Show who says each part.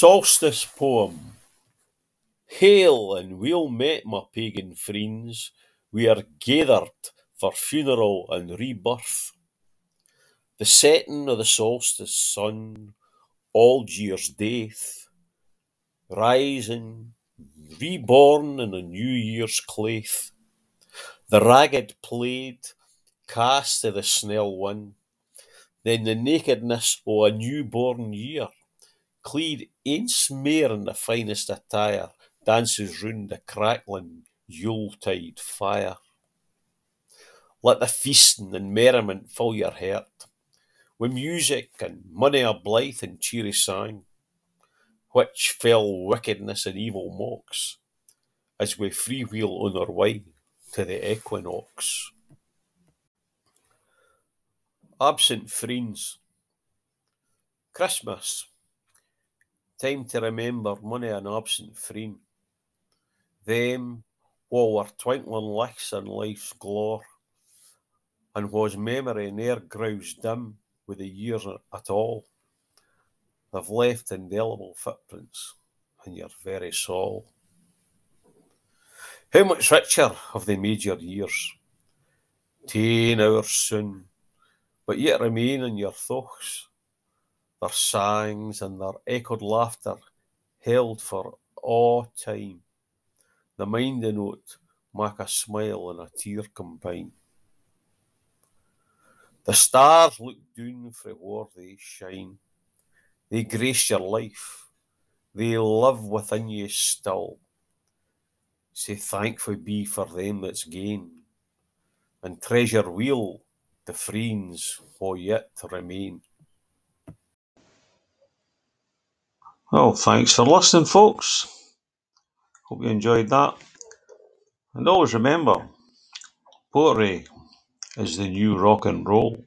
Speaker 1: Solstice Poem Hail, and weel met my pagan friends, we are gathered for funeral and rebirth. The setting of the solstice sun, auld year's death, rising, reborn in a new year's claith. The ragged plaid cast i' the snell wind, then the nakedness o' a new born year, clad ance mair in the finest attire, dances round the crackling Yuletide fire. Let the feasting and merriment fill your heart, with music and mony a blithe and cheery sang, which fell wickedness and evil mocks, as we freewheel on our way to the equinox. Absent friends Christmas, time to remember mony an absent friend, them wha were twinkling lichts in life's glore, and whase memory ne'er grows dim with the years at all. They've left indelible footprints in your very soul. How much richer have they made your years, ten hours soon, but yet remain in your thoughts, their sangs and their echoed laughter held for a' time, the minding o't mak a smile and a tear combine. The stars look doon frae whare they shine, they grace your life, they live within you still, sae thankfu be for them that's gane, and treasure weel the friends wha yet remain. Well, thanks for listening, folks. Hope you enjoyed that. And always remember, poetry is the new rock and roll.